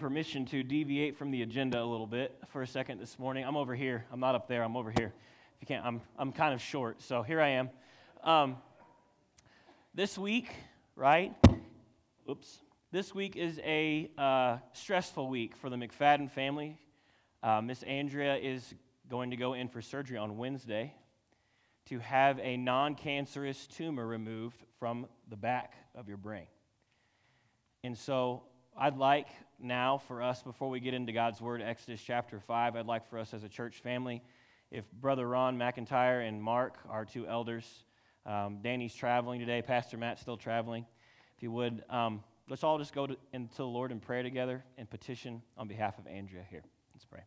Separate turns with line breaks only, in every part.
permission to deviate from the agenda a little bit for a second this morning. I'm over here. I'm not up there. I'm over here. If you can't, I'm, I'm kind of short. So here I am. Um, this week, right? Oops. This week is a uh, stressful week for the McFadden family. Uh, Miss Andrea is going to go in for surgery on Wednesday to have a non cancerous tumor removed from the back of your brain. And so I'd like now for us, before we get into God's Word, Exodus chapter 5, I'd like for us as a church family, if Brother Ron McIntyre and Mark, our two elders, um, Danny's traveling today, Pastor Matt's still traveling, if you would, um, let's all just go to, into the Lord in prayer together and petition on behalf of Andrea here. Let's pray.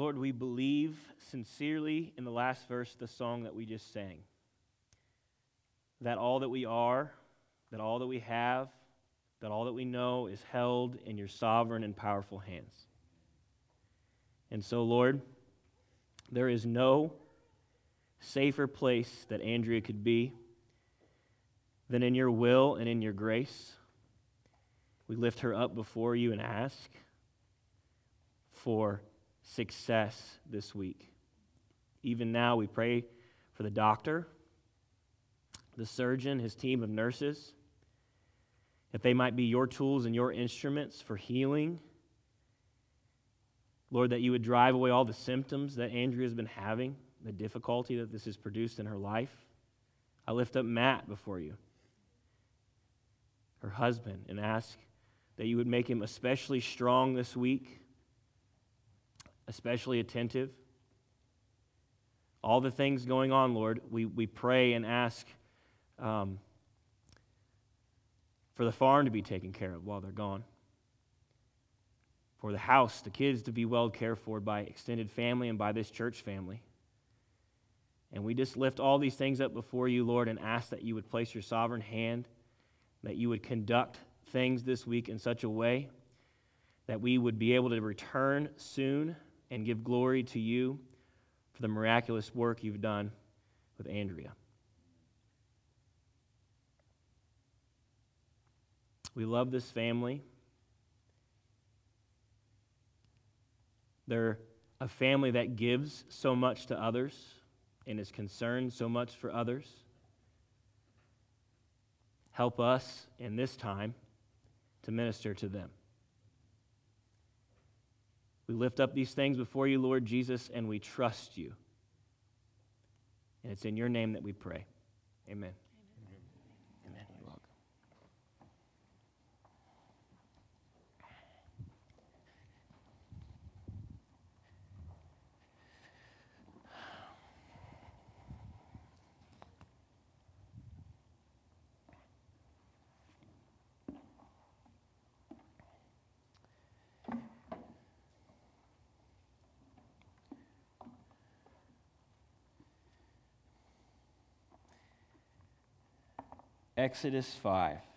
Lord, we believe sincerely in the last verse of the song that we just sang that all that we are, that all that we have, that all that we know is held in your sovereign and powerful hands. And so, Lord, there is no safer place that Andrea could be than in your will and in your grace. We lift her up before you and ask for success this week. Even now, we pray for the doctor, the surgeon, his team of nurses, that they might be your tools and your instruments for healing. Lord, that you would drive away all the symptoms that Andrea has been having, the difficulty that this has produced in her life. I lift up Matt before you, her husband, and ask that you would make him especially strong this week especially attentive. All the things going on, Lord, we, we pray and ask um, for the farm to be taken care of while they're gone, for the house, the kids to be well cared for by extended family and by this church family. And we just lift all these things up before you, Lord, and ask that you would place your sovereign hand, that you would conduct things this week in such a way that we would be able to return soon and give glory to you for the miraculous work you've done with Andrea. We love this family. They're a family that gives so much to others and is concerned so much for others. Help us in this time to minister to them. We lift up these things before you, Lord Jesus, and we trust you. And it's in your name that we pray. Amen. Exodus 5.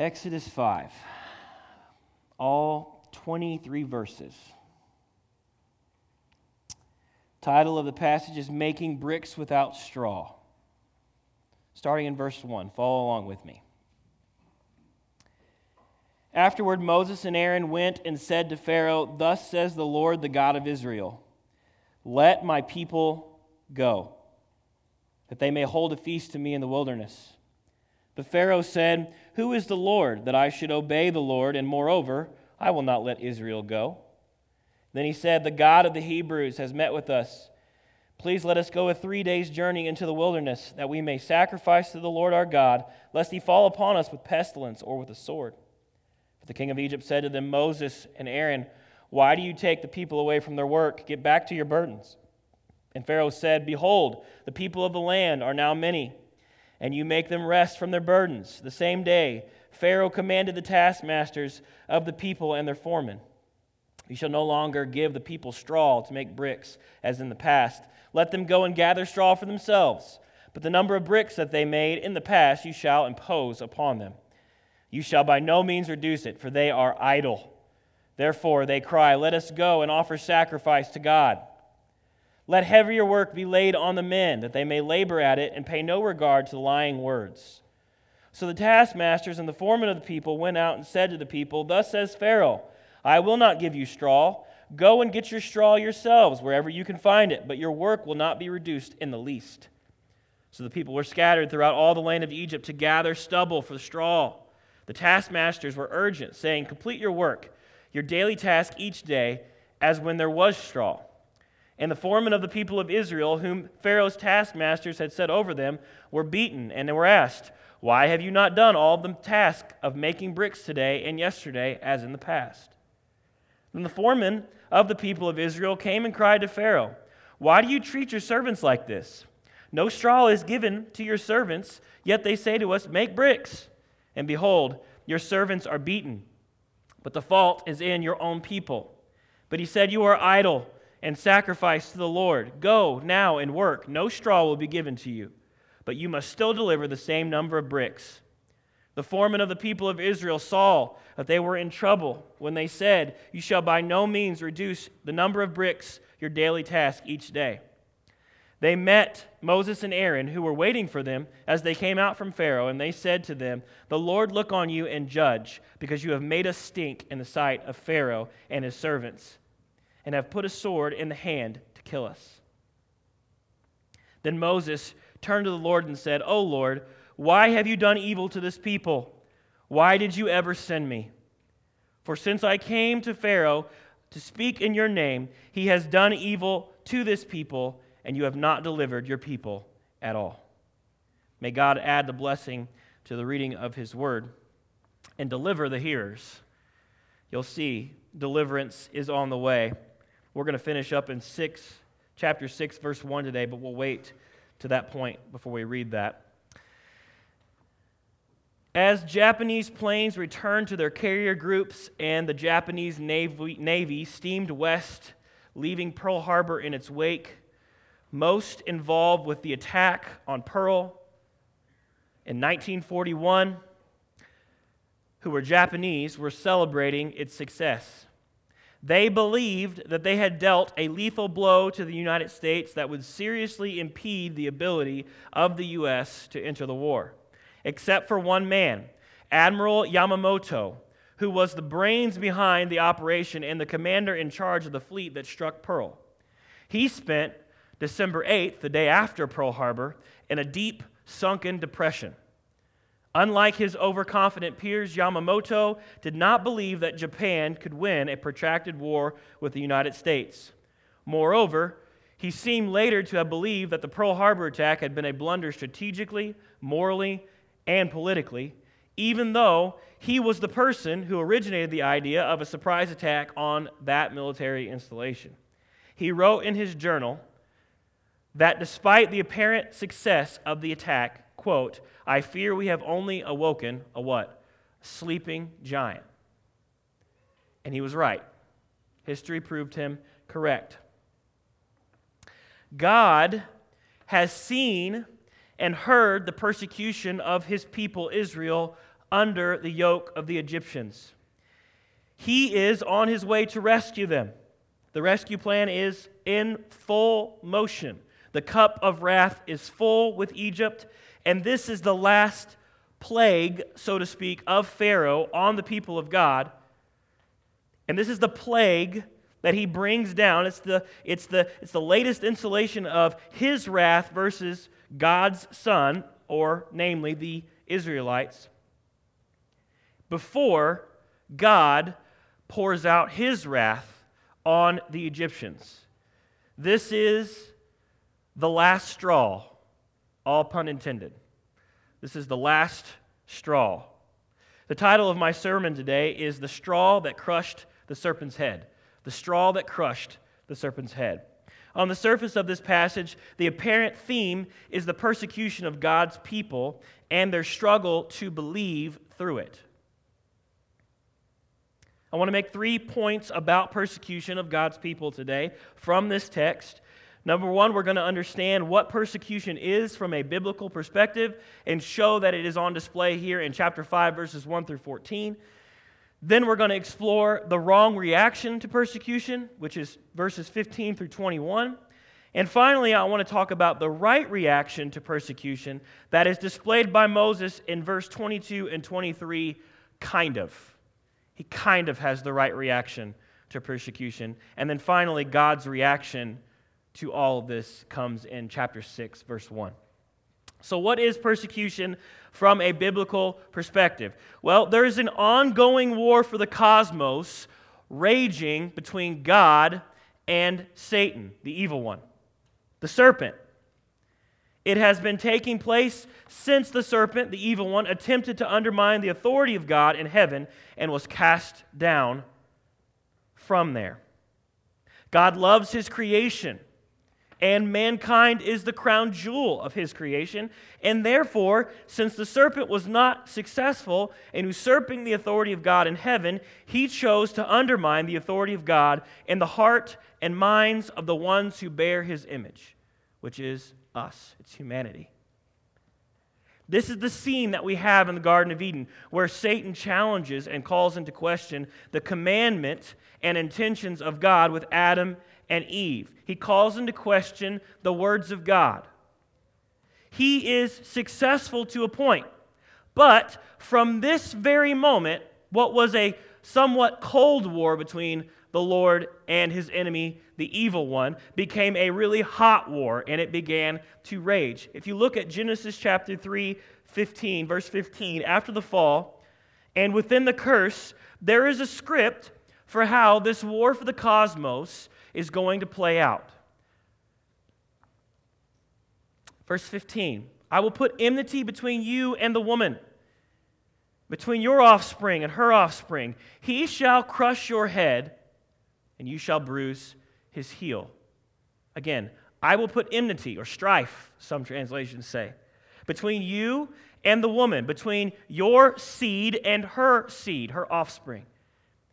Exodus 5, all 23 verses. Title of the passage is Making Bricks Without Straw. Starting in verse 1, follow along with me. Afterward, Moses and Aaron went and said to Pharaoh, Thus says the Lord, the God of Israel Let my people go, that they may hold a feast to me in the wilderness. But Pharaoh said, Who is the Lord that I should obey the Lord? And moreover, I will not let Israel go. Then he said, The God of the Hebrews has met with us. Please let us go a three days' journey into the wilderness, that we may sacrifice to the Lord our God, lest he fall upon us with pestilence or with a sword. But the king of Egypt said to them, Moses and Aaron, Why do you take the people away from their work? Get back to your burdens. And Pharaoh said, Behold, the people of the land are now many, and you make them rest from their burdens. The same day, Pharaoh commanded the taskmasters of the people and their foremen You shall no longer give the people straw to make bricks, as in the past. Let them go and gather straw for themselves. But the number of bricks that they made in the past you shall impose upon them. You shall by no means reduce it, for they are idle. Therefore they cry, Let us go and offer sacrifice to God. Let heavier work be laid on the men, that they may labor at it and pay no regard to lying words. So the taskmasters and the foremen of the people went out and said to the people, Thus says Pharaoh, I will not give you straw. Go and get your straw yourselves, wherever you can find it, but your work will not be reduced in the least. So the people were scattered throughout all the land of Egypt to gather stubble for the straw. The taskmasters were urgent, saying, Complete your work, your daily task each day, as when there was straw. And the foremen of the people of Israel, whom Pharaoh's taskmasters had set over them, were beaten, and they were asked, Why have you not done all the task of making bricks today and yesterday, as in the past? Then the foremen of the people of Israel came and cried to Pharaoh, Why do you treat your servants like this? No straw is given to your servants, yet they say to us, Make bricks. And behold, your servants are beaten. But the fault is in your own people. But he said, You are idle and sacrifice to the Lord. Go now and work. No straw will be given to you, but you must still deliver the same number of bricks. The foreman of the people of Israel saw that they were in trouble when they said, You shall by no means reduce the number of bricks, your daily task each day. They met Moses and Aaron, who were waiting for them as they came out from Pharaoh, and they said to them, The Lord look on you and judge, because you have made us stink in the sight of Pharaoh and his servants and have put a sword in the hand to kill us. Then Moses turned to the Lord and said, O Lord, why have you done evil to this people? Why did you ever send me? For since I came to Pharaoh to speak in your name, he has done evil to this people, and you have not delivered your people at all. May God add the blessing to the reading of his word and deliver the hearers. You'll see deliverance is on the way. We're going to finish up in 6, chapter 6, verse 1 today, but we'll wait to that point before we read that. As Japanese planes returned to their carrier groups and the Japanese Navy, Navy steamed west, leaving Pearl Harbor in its wake, most involved with the attack on Pearl in 1941, who were Japanese, were celebrating its success. They believed that they had dealt a lethal blow to the United States that would seriously impede the ability of the U.S. to enter the war, except for one man, Admiral Yamamoto, who was the brains behind the operation and the commander in charge of the fleet that struck Pearl. He spent December 8th, the day after Pearl Harbor, in a deep, sunken depression. Unlike his overconfident peers, Yamamoto did not believe that Japan could win a protracted war with the United States. Moreover, he seemed later to have believed that the Pearl Harbor attack had been a blunder strategically, morally, and politically, even though he was the person who originated the idea of a surprise attack on that military installation. He wrote in his journal that despite the apparent success of the attack, quote, I fear we have only awoken a what? Sleeping giant. And he was right. History proved him correct. God has seen and heard the persecution of his people Israel under the yoke of the Egyptians. He is on his way to rescue them. The rescue plan is in full motion. The cup of wrath is full with Egypt, and this is the last plague, so to speak, of Pharaoh on the people of God. And this is the plague that he brings down. It's the, it's the, it's the latest installation of his wrath versus God's son, or namely the Israelites, before God pours out his wrath on the Egyptians. This is the last straw all pun intended. This is the last straw. The title of my sermon today is The Straw That Crushed the Serpent's Head. The straw that crushed the serpent's head. On the surface of this passage, the apparent theme is the persecution of God's people and their struggle to believe through it. I want to make three points about persecution of God's people today from this text. Number one, we're going to understand what persecution is from a biblical perspective and show that it is on display here in chapter 5, verses 1 through 14. Then we're going to explore the wrong reaction to persecution, which is verses 15 through 21. And finally, I want to talk about the right reaction to persecution that is displayed by Moses in verse 22 and 23, kind of he kind of has the right reaction to persecution. And then finally, God's reaction to all of this comes in chapter 6, verse 1. So, what is persecution from a biblical perspective? Well, there is an ongoing war for the cosmos raging between God and Satan, the evil one, the serpent. It has been taking place since the serpent, the evil one, attempted to undermine the authority of God in heaven and was cast down from there. God loves his creation, and mankind is the crown jewel of his creation. And therefore, since the serpent was not successful in usurping the authority of God in heaven, he chose to undermine the authority of God in the heart and minds of the ones who bear his image, which is us, it's humanity. This is the scene that we have in the Garden of Eden where Satan challenges and calls into question the commandment and intentions of God with Adam and Eve. He calls into question the words of God. He is successful to a point. But from this very moment, what was a somewhat cold war between the Lord and his enemy, the evil one, became a really hot war and it began to rage. If you look at Genesis chapter 3, 15, verse 15, after the fall, and within the curse, there is a script for how this war for the cosmos is going to play out. Verse 15 I will put enmity between you and the woman, between your offspring and her offspring. He shall crush your head and you shall bruise his heel. Again, I will put enmity or strife, some translations say, between you and the woman, between your seed and her seed, her offspring.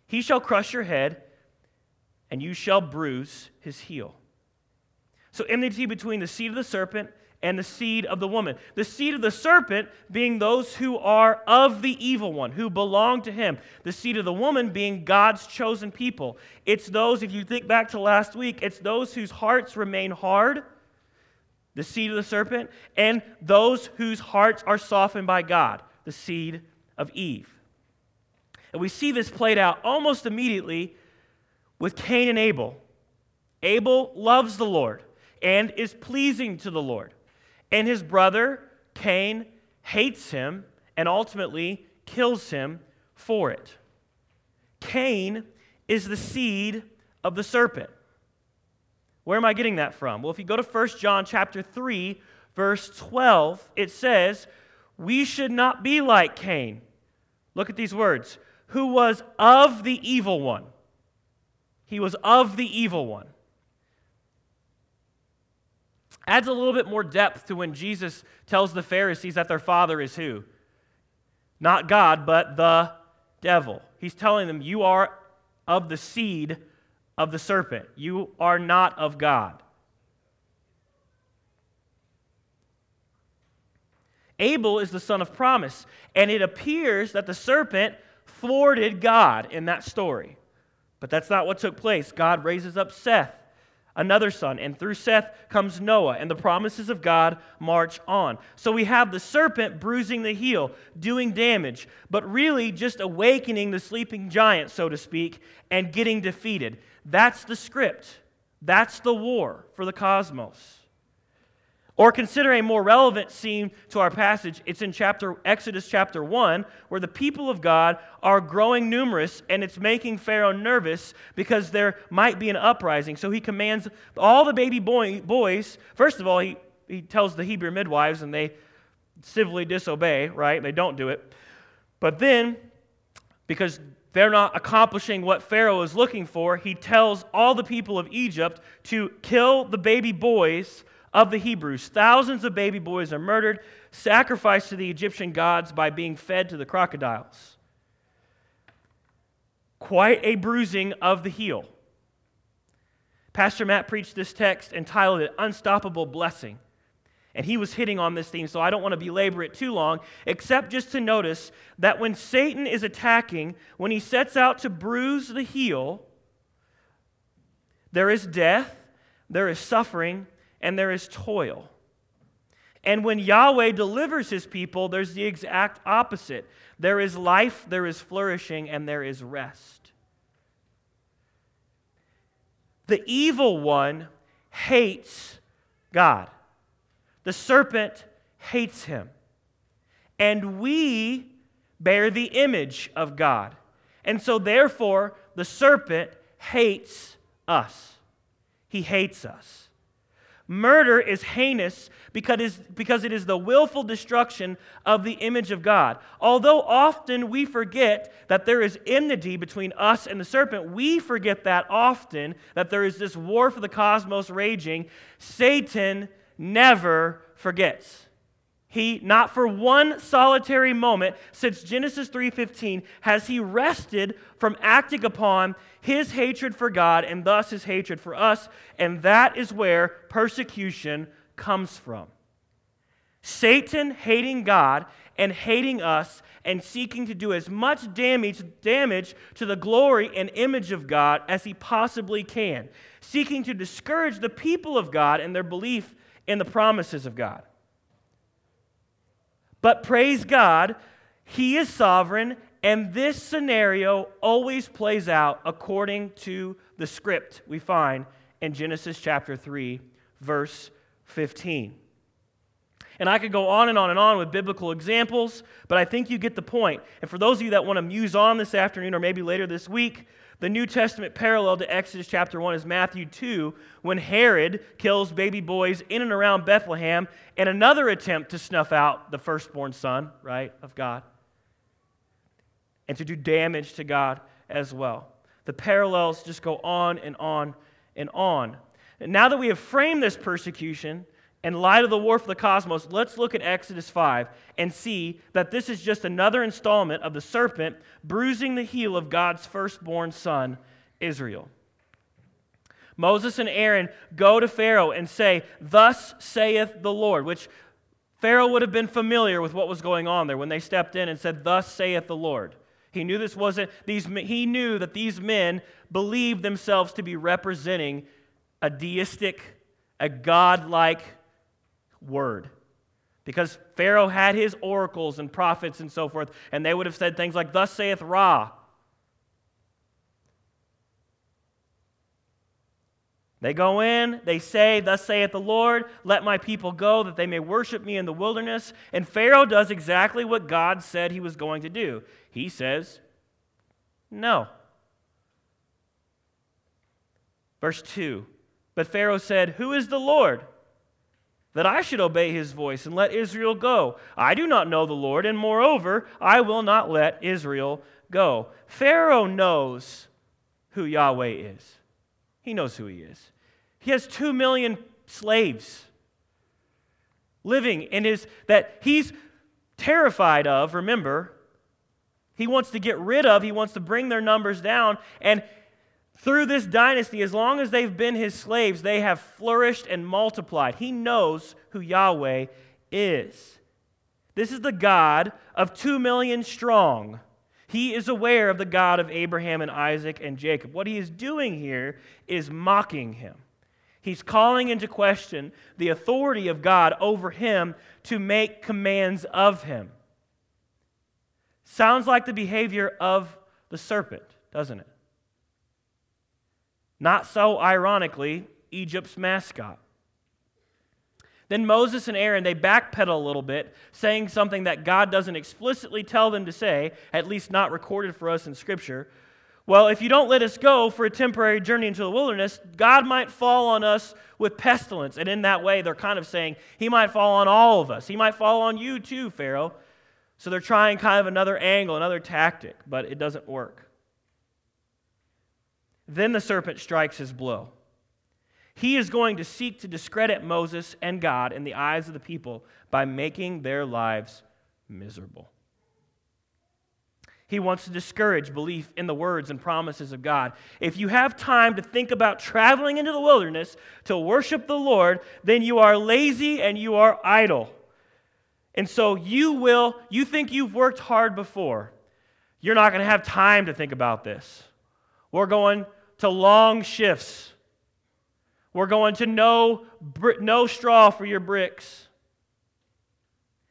He shall crush your head, and you shall bruise his heel. So, enmity between the seed of the serpent and the seed of the woman. The seed of the serpent being those who are of the evil one, who belong to him. The seed of the woman being God's chosen people. It's those, if you think back to last week, it's those whose hearts remain hard, the seed of the serpent, and those whose hearts are softened by God, the seed of Eve. And we see this played out almost immediately with Cain and Abel. Abel loves the Lord and is pleasing to the Lord. And his brother, Cain, hates him and ultimately kills him for it. Cain is the seed of the serpent. Where am I getting that from? Well, if you go to 1 John chapter 3, verse 12, it says, "We should not be like Cain." Look at these words. Who was of the evil one. He was of the evil one adds a little bit more depth to when Jesus tells the Pharisees that their father is who? Not God, but the devil. He's telling them, You are of the seed of the serpent, you are not of God. Abel is the son of promise, and it appears that the serpent thwarted God in that story. But that's not what took place. God raises up Seth another son, and through Seth comes Noah, and the promises of God march on. So we have the serpent bruising the heel, doing damage, but really just awakening the sleeping giant, so to speak, and getting defeated. That's the script. That's the war for the cosmos. Or consider a more relevant scene to our passage. It's in chapter Exodus chapter 1 where the people of God are growing numerous and it's making Pharaoh nervous because there might be an uprising. So he commands all the baby boy, boys, first of all he, he tells the Hebrew midwives and they civilly disobey, right? They don't do it. But then because they're not accomplishing what Pharaoh is looking for, he tells all the people of Egypt to kill the baby boys of the Hebrews. Thousands of baby boys are murdered, sacrificed to the Egyptian gods by being fed to the crocodiles. Quite a bruising of the heel. Pastor Matt preached this text entitled it Unstoppable Blessing. And he was hitting on this theme, so I don't want to belabor it too long, except just to notice that when Satan is attacking, when he sets out to bruise the heel, there is death, there is suffering, and there is toil. And when Yahweh delivers his people, there's the exact opposite there is life, there is flourishing, and there is rest. The evil one hates God. The serpent hates him. And we bear the image of God. And so, therefore, the serpent hates us. He hates us. Murder is heinous because, it is the willful destruction of the image of God. Although often we forget that there is enmity between us and the serpent, we forget that often, that there is this war for the cosmos raging. Satan never forgets. He not for one solitary moment since Genesis 3:15 has he rested from acting upon his hatred for God and thus his hatred for us, and that is where persecution comes from. Satan hating God and hating us and seeking to do as much damage, damage to the glory and image of God as he possibly can, seeking to discourage the people of God and their belief in the promises of God. But praise God, He is sovereign, and this scenario always plays out according to the script we find in Genesis chapter 3, verse 15. And I could go on and on and on with biblical examples, but I think you get the point. And for those of you that want to muse on this afternoon or maybe later this week, the New Testament parallel to Exodus chapter 1 is Matthew 2, when Herod kills baby boys in and around Bethlehem, and another attempt to snuff out the firstborn son, right, of God, and to do damage to God as well. The parallels just go on and on and on. And now that we have framed this persecution, in light of the war for the cosmos, let's look at Exodus 5 and see that this is just another installment of the serpent bruising the heel of God's firstborn son, Israel. Moses and Aaron go to Pharaoh and say, Thus saith the Lord, which Pharaoh would have been familiar with what was going on there when they stepped in and said, Thus saith the Lord. He knew this wasn't these he knew that these men believed themselves to be representing a deistic, a godlike word. Because Pharaoh had his oracles and prophets and so forth, and they would have said things like, Thus saith Ra. They go in, they say, Thus saith the Lord, let my people go that they may worship me in the wilderness. And Pharaoh does exactly what God said he was going to do. He says, No. Verse 2 But Pharaoh said, Who is the Lord? that I should obey his voice and let Israel go. I do not know the Lord, and moreover, I will not let Israel go. Pharaoh knows who Yahweh is. He knows who he is. He has two million slaves living in his, that he's terrified of, remember. He wants to get rid of, he wants to bring their numbers down, and through this dynasty, as long as they've been his slaves, they have flourished and multiplied. He knows who Yahweh is. This is the God of two million strong. He is aware of the God of Abraham and Isaac and Jacob. What he is doing here is mocking him. He's calling into question the authority of God over him to make commands of him. Sounds like the behavior of the serpent, doesn't it? Not so ironically, Egypt's mascot. Then Moses and Aaron, they backpedal a little bit, saying something that God doesn't explicitly tell them to say, at least not recorded for us in Scripture. Well, if you don't let us go for a temporary journey into the wilderness, God might fall on us with pestilence. And in that way, they're kind of saying, He might fall on all of us. He might fall on you too, Pharaoh. So they're trying kind of another angle, another tactic, but it doesn't work. Then the serpent strikes his blow. He is going to seek to discredit Moses and God in the eyes of the people by making their lives miserable. He wants to discourage belief in the words and promises of God. If you have time to think about traveling into the wilderness to worship the Lord, then you are lazy and you are idle. And so you will, you think you've worked hard before. You're not going to have time to think about this. We're going to long shifts. We're going to no, no straw for your bricks.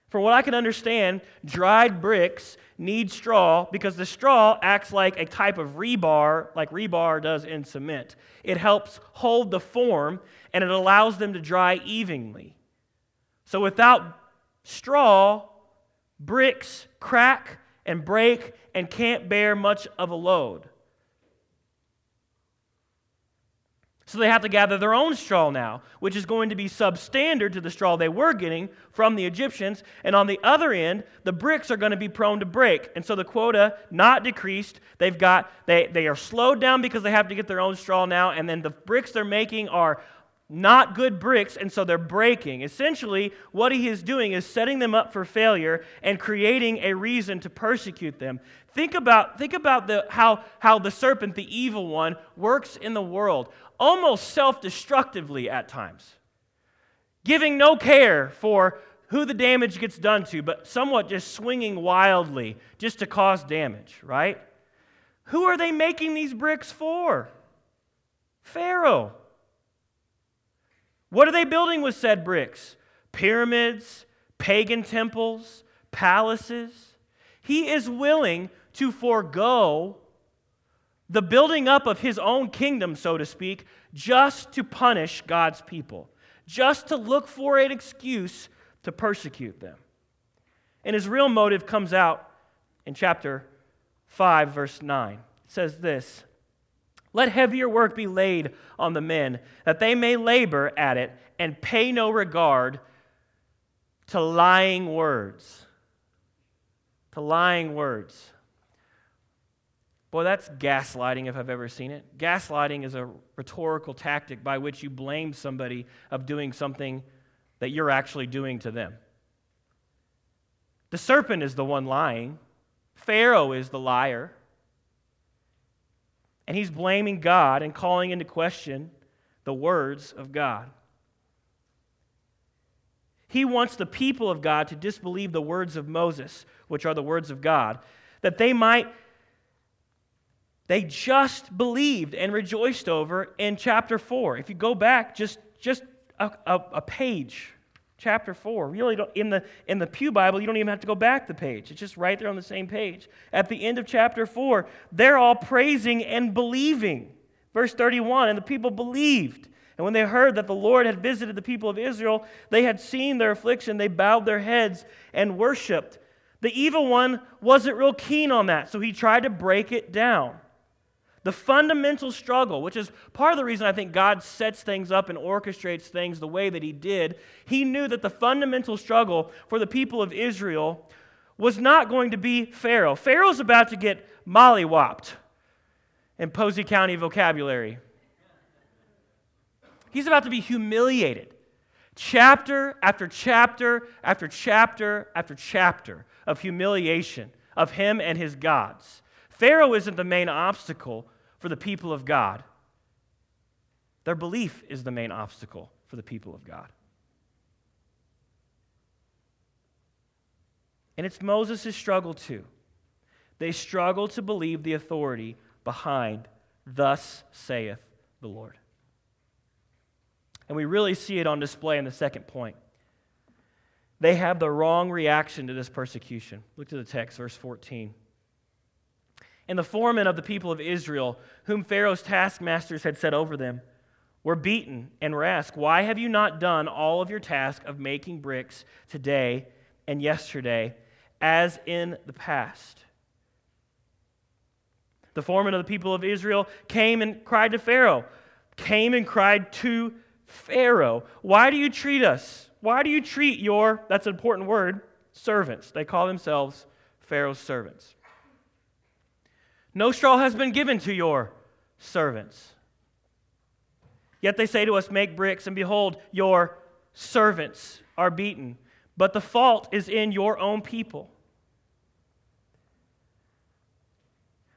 From what I can understand, dried bricks need straw because the straw acts like a type of rebar, like rebar does in cement. It helps hold the form and it allows them to dry evenly. So without straw, bricks crack and break and can't bear much of a load. So they have to gather their own straw now, which is going to be substandard to the straw they were getting from the Egyptians. And on the other end, the bricks are going to be prone to break. And so the quota not decreased. They've got they, they are slowed down because they have to get their own straw now, and then the bricks they're making are not good bricks, and so they're breaking. Essentially, what he is doing is setting them up for failure and creating a reason to persecute them. Think about, think about the, how, how the serpent, the evil one, works in the world almost self destructively at times, giving no care for who the damage gets done to, but somewhat just swinging wildly just to cause damage, right? Who are they making these bricks for? Pharaoh. What are they building with said bricks? Pyramids, pagan temples, palaces. He is willing to forego the building up of his own kingdom, so to speak, just to punish God's people, just to look for an excuse to persecute them. And his real motive comes out in chapter 5, verse 9. It says this Let heavier work be laid on the men, that they may labor at it and pay no regard to lying words. To lying words. Boy, that's gaslighting if I've ever seen it. Gaslighting is a rhetorical tactic by which you blame somebody of doing something that you're actually doing to them. The serpent is the one lying, Pharaoh is the liar. And he's blaming God and calling into question the words of God. He wants the people of God to disbelieve the words of Moses, which are the words of God, that they might they just believed and rejoiced over in chapter 4. If you go back just, just a, a, a page, chapter 4, really in, the, in the Pew Bible, you don't even have to go back the page. It's just right there on the same page. At the end of chapter 4, they're all praising and believing. Verse 31 And the people believed. And when they heard that the Lord had visited the people of Israel, they had seen their affliction, they bowed their heads and worshiped. The evil one wasn't real keen on that, so he tried to break it down. The fundamental struggle, which is part of the reason I think God sets things up and orchestrates things the way that He did, He knew that the fundamental struggle for the people of Israel was not going to be Pharaoh. Pharaoh's about to get mollywopped in Posey County vocabulary. He's about to be humiliated. Chapter after chapter after chapter after chapter of humiliation of him and his gods. Pharaoh isn't the main obstacle for the people of God. Their belief is the main obstacle for the people of God. And it's Moses' struggle too. They struggle to believe the authority behind, Thus saith the Lord. And we really see it on display in the second point. They have the wrong reaction to this persecution. Look to the text, verse 14. And the foremen of the people of Israel, whom Pharaoh's taskmasters had set over them, were beaten and were asked, Why have you not done all of your task of making bricks today and yesterday, as in the past? The foreman of the people of Israel came and cried to Pharaoh, came and cried to Pharaoh, Why do you treat us? Why do you treat your, that's an important word, servants? They call themselves Pharaoh's servants. No straw has been given to your servants. Yet they say to us, Make bricks, and behold, your servants are beaten. But the fault is in your own people.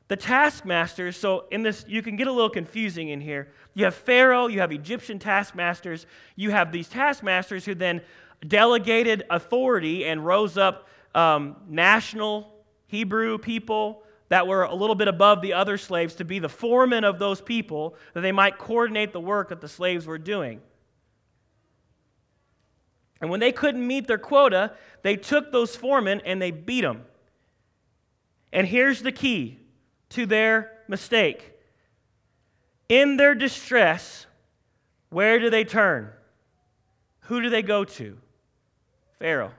The taskmasters, so in this, you can get a little confusing in here. You have Pharaoh, you have Egyptian taskmasters, you have these taskmasters who then delegated authority and rose up um, national Hebrew people that were a little bit above the other slaves to be the foreman of those people, that they might coordinate the work that the slaves were doing. And when they couldn't meet their quota, they took those foremen and they beat them. And here's the key to their mistake in their distress, where do they turn? Who do they go to? Pharaoh.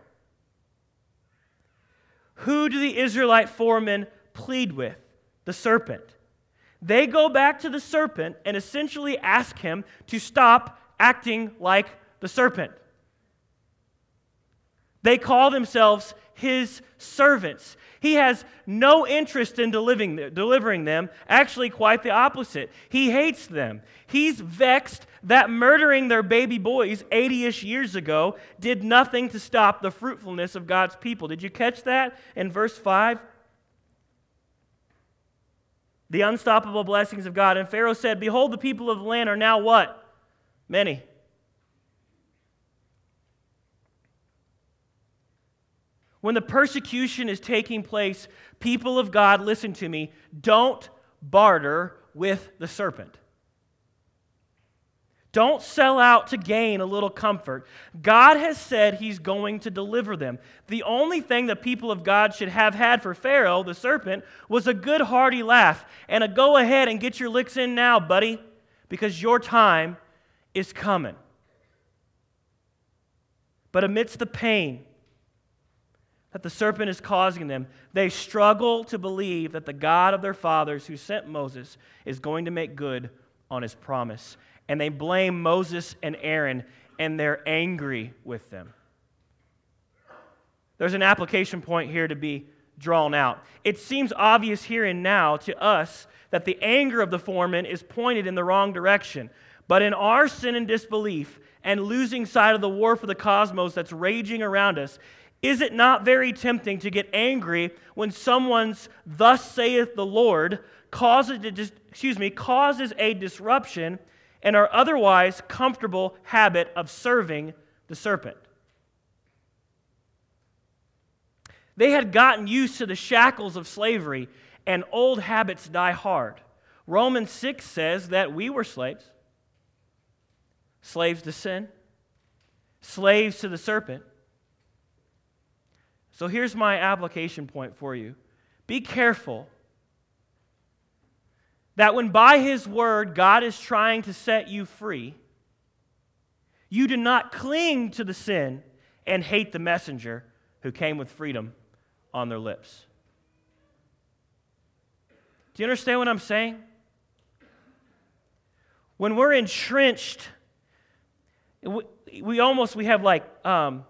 Who do the Israelite foremen plead with? The serpent. They go back to the serpent and essentially ask him to stop acting like the serpent. They call themselves his servants. He has no interest in delivering them, actually, quite the opposite. He hates them. He's vexed that murdering their baby boys 80 ish years ago did nothing to stop the fruitfulness of God's people. Did you catch that in verse 5? The unstoppable blessings of God. And Pharaoh said, Behold, the people of the land are now what? Many. When the persecution is taking place, people of God, listen to me, don't barter with the serpent. Don't sell out to gain a little comfort. God has said He's going to deliver them. The only thing the people of God should have had for Pharaoh, the serpent, was a good hearty laugh and a go ahead and get your licks in now, buddy, because your time is coming. But amidst the pain, that the serpent is causing them, they struggle to believe that the God of their fathers who sent Moses is going to make good on his promise. And they blame Moses and Aaron, and they're angry with them. There's an application point here to be drawn out. It seems obvious here and now to us that the anger of the foreman is pointed in the wrong direction. But in our sin and disbelief and losing sight of the war for the cosmos that's raging around us, is it not very tempting to get angry when someone's thus saith the Lord causes, excuse me, causes a disruption in our otherwise comfortable habit of serving the serpent? They had gotten used to the shackles of slavery, and old habits die hard. Romans 6 says that we were slaves, slaves to sin, slaves to the serpent. So here's my application point for you be careful that when by His word God is trying to set you free, you do not cling to the sin and hate the messenger who came with freedom on their lips. Do you understand what I'm saying? When we're entrenched, we, almost we have like um,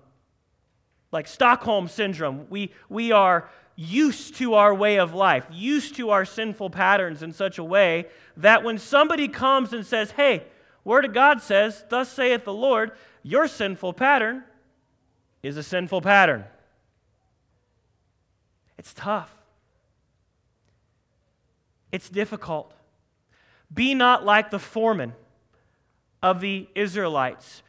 like Stockholm syndrome. We, we are used to our way of life, used to our sinful patterns in such a way that when somebody comes and says, Hey, Word of God says, Thus saith the Lord, your sinful pattern is a sinful pattern. It's tough, it's difficult. Be not like the foreman of the Israelites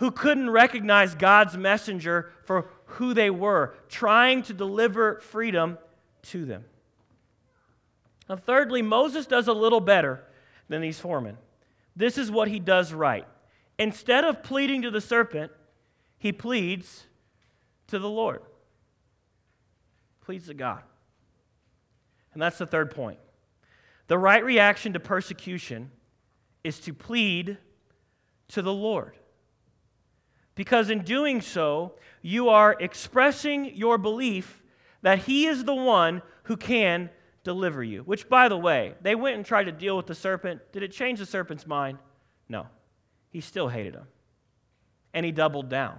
who couldn't recognize God's messenger for who they were, trying to deliver freedom to them. Now, thirdly, Moses does a little better than these foremen. This is what he does right. Instead of pleading to the serpent, he pleads to the Lord. Pleads to God. And that's the third point. The right reaction to persecution is to plead to the Lord because in doing so, you are expressing your belief that He is the one who can deliver you. Which, by the way, they went and tried to deal with the serpent. Did it change the serpent's mind? No. He still hated him. And he doubled down.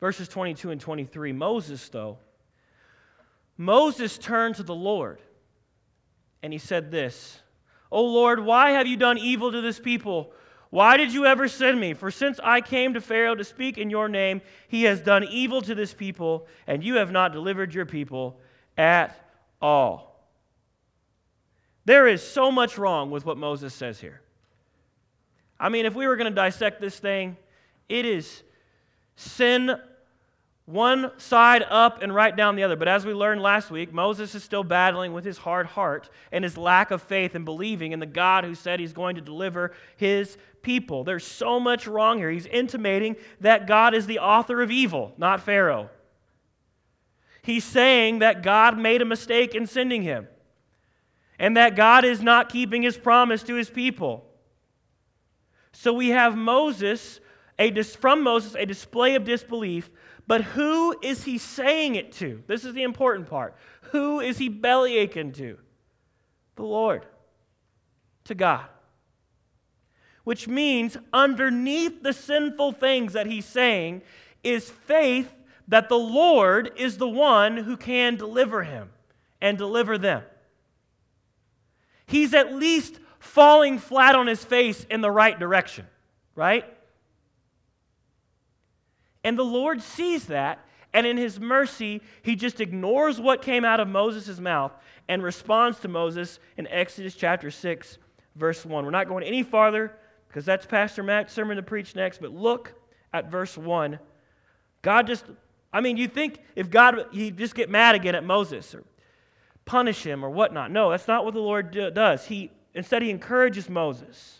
Verses 22 and 23 Moses, though, Moses turned to the Lord and he said this O Lord, why have you done evil to this people? Why did you ever send me? For since I came to Pharaoh to speak in your name, he has done evil to this people, and you have not delivered your people at all. There is so much wrong with what Moses says here. I mean, if we were going to dissect this thing, it is sin one side up and right down the other. But as we learned last week, Moses is still battling with his hard heart and his lack of faith and believing in the God who said he's going to deliver his people. There's so much wrong here. He's intimating that God is the author of evil, not Pharaoh. He's saying that God made a mistake in sending him and that God is not keeping his promise to his people. So we have Moses, a, from Moses, a display of disbelief but who is he saying it to? This is the important part. Who is he belly aching to? The Lord, to God. Which means underneath the sinful things that he's saying is faith that the Lord is the one who can deliver him and deliver them. He's at least falling flat on his face in the right direction, right? And the Lord sees that, and in his mercy, he just ignores what came out of Moses' mouth and responds to Moses in Exodus chapter 6, verse 1. We're not going any farther because that's Pastor Matt's sermon to preach next, but look at verse 1. God just, I mean, you think if God, he'd just get mad again at Moses or punish him or whatnot. No, that's not what the Lord does. He, instead, he encourages Moses,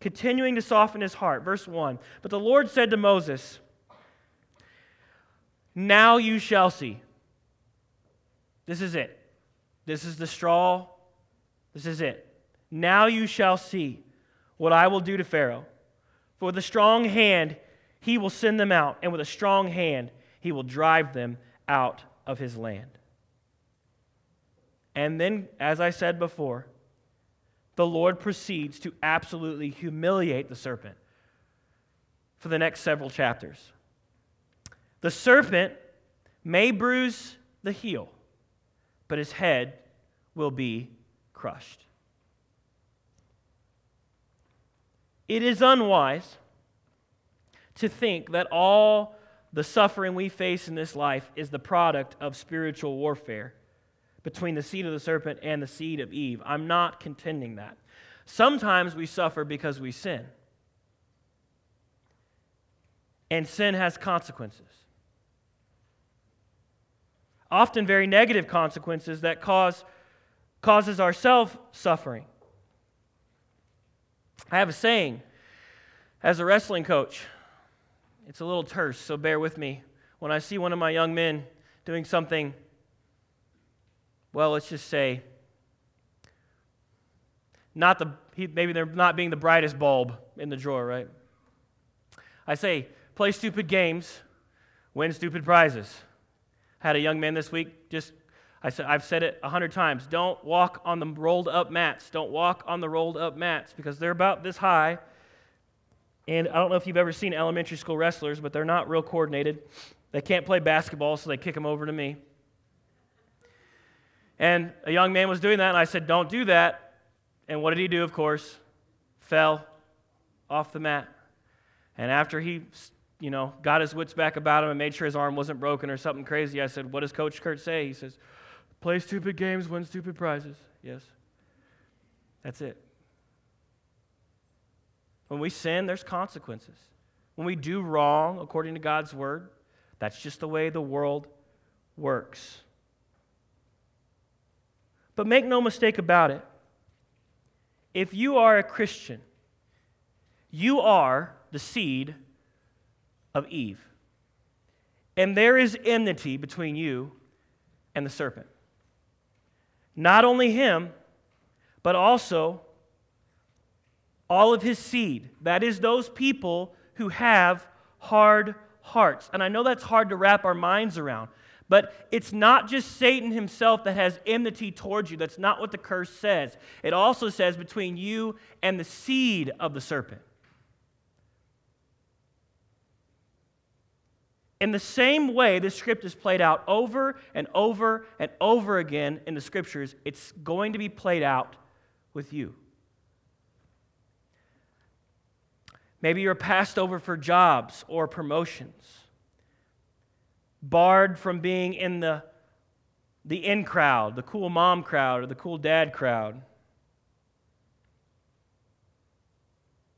continuing to soften his heart. Verse 1. But the Lord said to Moses, now you shall see. This is it. This is the straw. This is it. Now you shall see what I will do to Pharaoh. For with a strong hand he will send them out, and with a strong hand he will drive them out of his land. And then, as I said before, the Lord proceeds to absolutely humiliate the serpent for the next several chapters. The serpent may bruise the heel, but his head will be crushed. It is unwise to think that all the suffering we face in this life is the product of spiritual warfare between the seed of the serpent and the seed of Eve. I'm not contending that. Sometimes we suffer because we sin, and sin has consequences often very negative consequences that cause causes ourself suffering. I have a saying as a wrestling coach. It's a little terse, so bear with me. When I see one of my young men doing something, well, let's just say, not the, maybe they're not being the brightest bulb in the drawer, right? I say, play stupid games, win stupid prizes had a young man this week just I said, I've said it a hundred times. Don't walk on the rolled up mats. Don't walk on the rolled up mats because they're about this high. And I don't know if you've ever seen elementary school wrestlers, but they're not real coordinated. They can't play basketball, so they kick them over to me. And a young man was doing that, and I said, Don't do that. And what did he do, of course? Fell off the mat. And after he you know, got his wits back about him and made sure his arm wasn't broken or something crazy. I said, What does Coach Kurt say? He says, Play stupid games, win stupid prizes. Yes. That's it. When we sin, there's consequences. When we do wrong according to God's word, that's just the way the world works. But make no mistake about it. If you are a Christian, you are the seed of Eve. And there is enmity between you and the serpent. Not only him, but also all of his seed. That is, those people who have hard hearts. And I know that's hard to wrap our minds around, but it's not just Satan himself that has enmity towards you. That's not what the curse says. It also says between you and the seed of the serpent. In the same way this script is played out over and over and over again in the scriptures, it's going to be played out with you. Maybe you're passed over for jobs or promotions, barred from being in the, the in crowd, the cool mom crowd, or the cool dad crowd.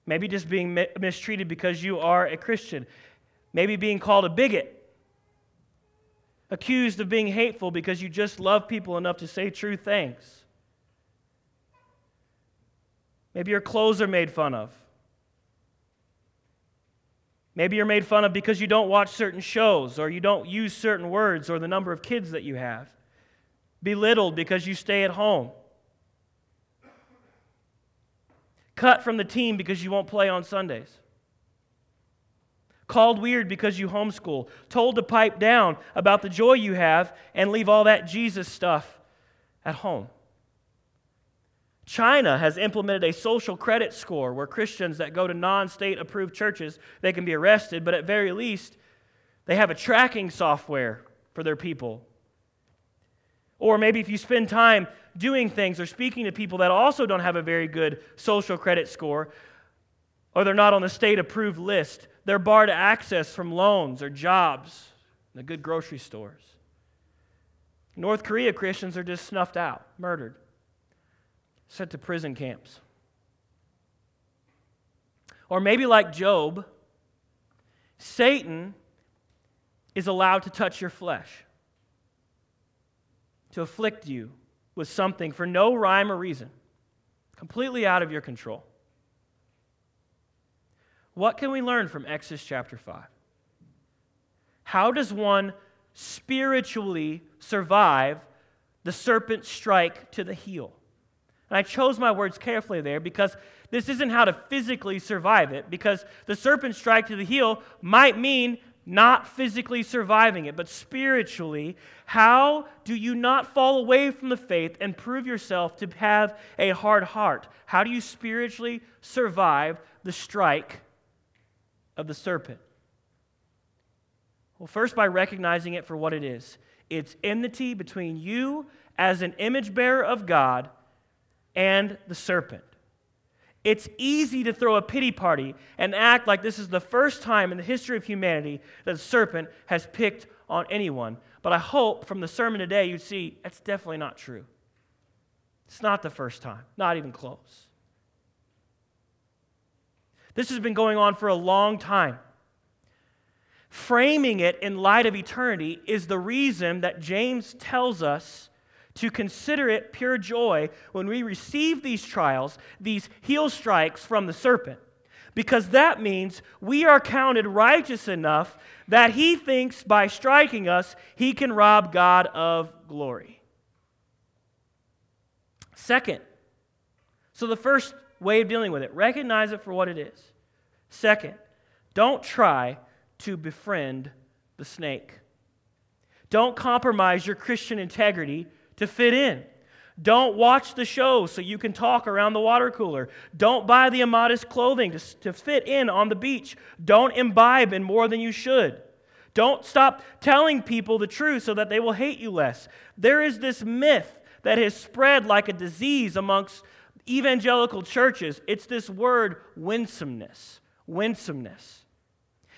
Maybe just being mistreated because you are a Christian maybe being called a bigot, accused of being hateful because you just love people enough to say true things. Maybe your clothes are made fun of. Maybe you're made fun of because you don't watch certain shows or you don't use certain words or the number of kids that you have. Belittled because you stay at home. Cut from the team because you won't play on Sundays called weird because you homeschool, told to pipe down about the joy you have and leave all that Jesus stuff at home. China has implemented a social credit score where Christians that go to non-state approved churches, they can be arrested, but at very least they have a tracking software for their people. Or maybe if you spend time doing things or speaking to people that also don't have a very good social credit score, or they're not on the state approved list, they're barred access from loans or jobs, the good grocery stores. North Korea Christians are just snuffed out, murdered, sent to prison camps. Or maybe like Job, Satan is allowed to touch your flesh, to afflict you with something for no rhyme or reason, completely out of your control. What can we learn from Exodus chapter 5? How does one spiritually survive the serpent strike to the heel? And I chose my words carefully there because this isn't how to physically survive it, because the serpent strike to the heel might mean not physically surviving it, but spiritually, how do you not fall away from the faith and prove yourself to have a hard heart? How do you spiritually survive the strike of the serpent? Well, first, by recognizing it for what it is it's enmity between you as an image bearer of God and the serpent. It's easy to throw a pity party and act like this is the first time in the history of humanity that a serpent has picked on anyone. But I hope from the sermon today you'd see that's definitely not true. It's not the first time, not even close. This has been going on for a long time. Framing it in light of eternity is the reason that James tells us to consider it pure joy when we receive these trials, these heel strikes from the serpent. Because that means we are counted righteous enough that he thinks by striking us, he can rob God of glory. Second, so the first way of dealing with it. Recognize it for what it is. Second, don't try to befriend the snake. Don't compromise your Christian integrity to fit in. Don't watch the show so you can talk around the water cooler. Don't buy the immodest clothing to, to fit in on the beach. Don't imbibe in more than you should. Don't stop telling people the truth so that they will hate you less. There is this myth that has spread like a disease amongst evangelical churches. It's this word winsomeness. Winsomeness.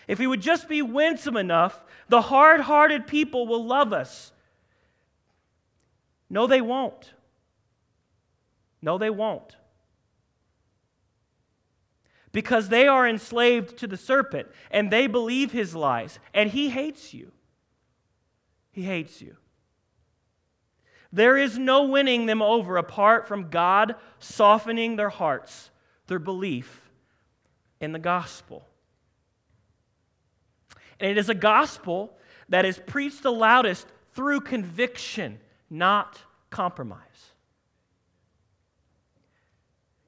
If we would just be winsome enough, the hard hearted people will love us. No, they won't. No, they won't. Because they are enslaved to the serpent and they believe his lies, and he hates you. He hates you. There is no winning them over apart from God softening their hearts, their belief in the gospel. And it is a gospel that is preached the loudest through conviction, not compromise.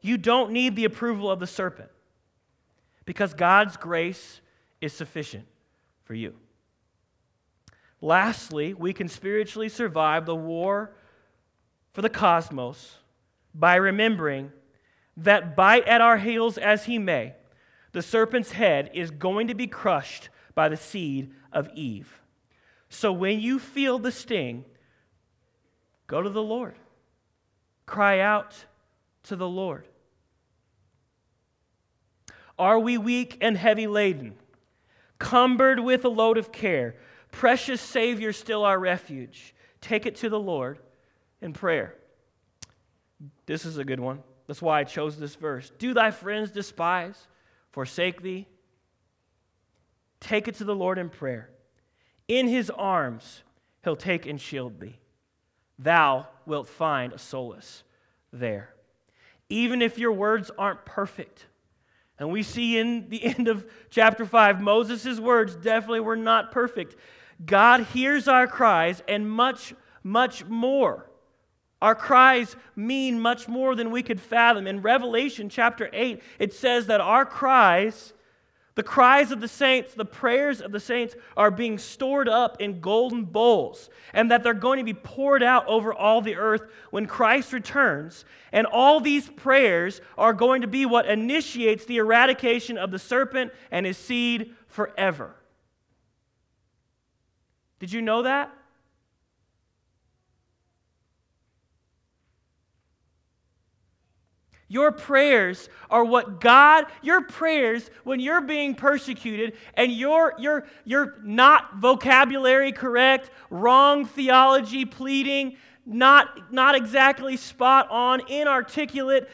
You don't need the approval of the serpent because God's grace is sufficient for you. Lastly, we can spiritually survive the war for the cosmos by remembering that, bite at our heels as he may, the serpent's head is going to be crushed
by the seed of Eve. So when you feel the sting, go to the Lord. Cry out to the Lord. Are we weak and heavy laden, cumbered with a load of care? Precious Savior, still our refuge. Take it to the Lord in prayer. This is a good one. That's why I chose this verse. Do thy friends despise, forsake thee? Take it to the Lord in prayer. In his arms he'll take and shield thee. Thou wilt find a solace there. Even if your words aren't perfect, and we see in the end of chapter 5, Moses' words definitely were not perfect. God hears our cries and much, much more. Our cries mean much more than we could fathom. In Revelation chapter 8, it says that our cries, the cries of the saints, the prayers of the saints, are being stored up in golden bowls, and that they're going to be poured out over all the earth when Christ returns. And all these prayers are going to be what initiates the eradication of the serpent and his seed forever. Did you know that? Your prayers are what God, your prayers when you're being persecuted and you're, you're, you're not vocabulary correct, wrong theology pleading, not, not exactly spot on, inarticulate,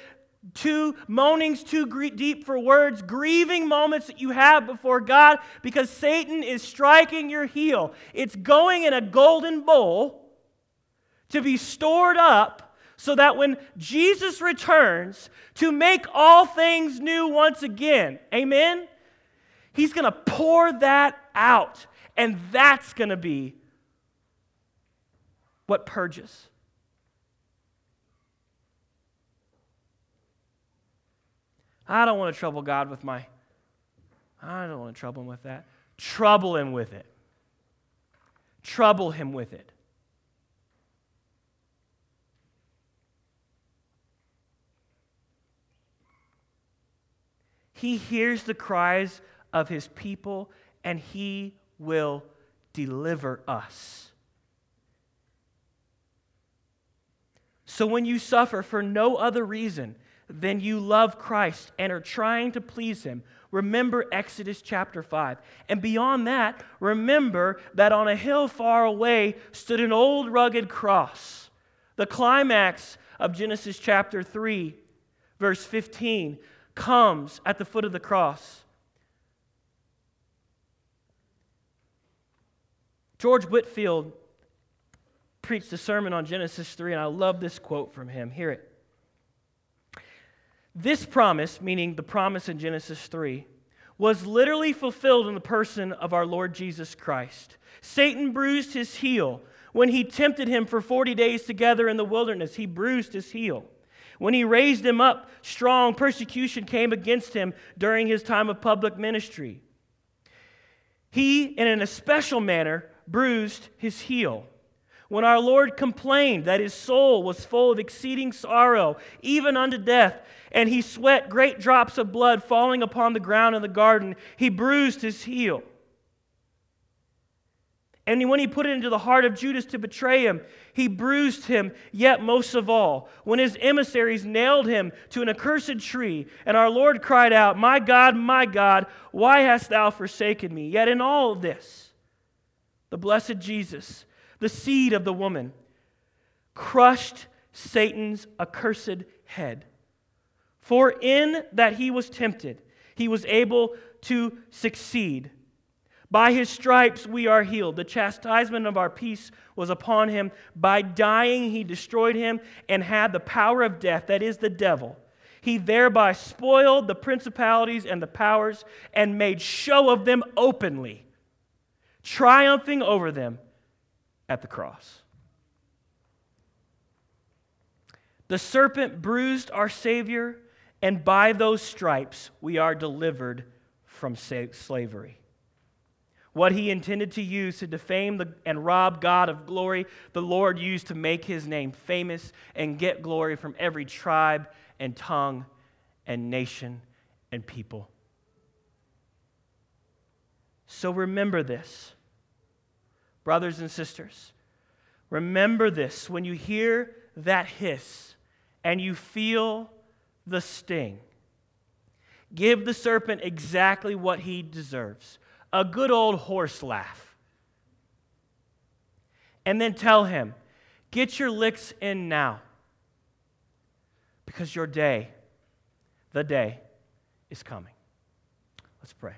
too moanings too deep for words, grieving moments that you have before God because Satan is striking your heel. It's going in a golden bowl to be stored up so that when Jesus returns to make all things new once again, amen, he's going to pour that out. And that's going to be what purges. I don't want to trouble God with my, I don't want to trouble him with that. Trouble him with it. Trouble him with it. He hears the cries of his people and he will deliver us. So when you suffer for no other reason than you love Christ and are trying to please him, remember Exodus chapter 5. And beyond that, remember that on a hill far away stood an old rugged cross. The climax of Genesis chapter 3, verse 15 comes at the foot of the cross. George Whitefield preached a sermon on Genesis 3, and I love this quote from him. Hear it. This promise, meaning the promise in Genesis 3, was literally fulfilled in the person of our Lord Jesus Christ. Satan bruised his heel when he tempted him for 40 days together in the wilderness. He bruised his heel. When he raised him up strong, persecution came against him during his time of public ministry. He, in an especial manner, bruised his heel. When our Lord complained that his soul was full of exceeding sorrow, even unto death, and he sweat great drops of blood falling upon the ground in the garden, he bruised his heel. And when he put it into the heart of Judas to betray him, he bruised him, yet most of all, when his emissaries nailed him to an accursed tree, and our Lord cried out, My God, my God, why hast thou forsaken me? Yet in all of this, the blessed Jesus, the seed of the woman, crushed Satan's accursed head. For in that he was tempted, he was able to succeed. By his stripes we are healed. The chastisement of our peace was upon him. By dying, he destroyed him and had the power of death, that is the devil. He thereby spoiled the principalities and the powers and made show of them openly, triumphing over them at the cross. The serpent bruised our Savior, and by those stripes we are delivered from slavery what he intended to use to defame the, and rob God of glory, the Lord used to make his name famous and get glory from every tribe and tongue and nation and people. So remember this. Brothers and sisters, remember this when you hear that hiss and you feel the sting. Give the serpent exactly what he deserves a good old horse laugh. And then tell him, get your licks in now. Because your day, the day, is coming. Let's pray.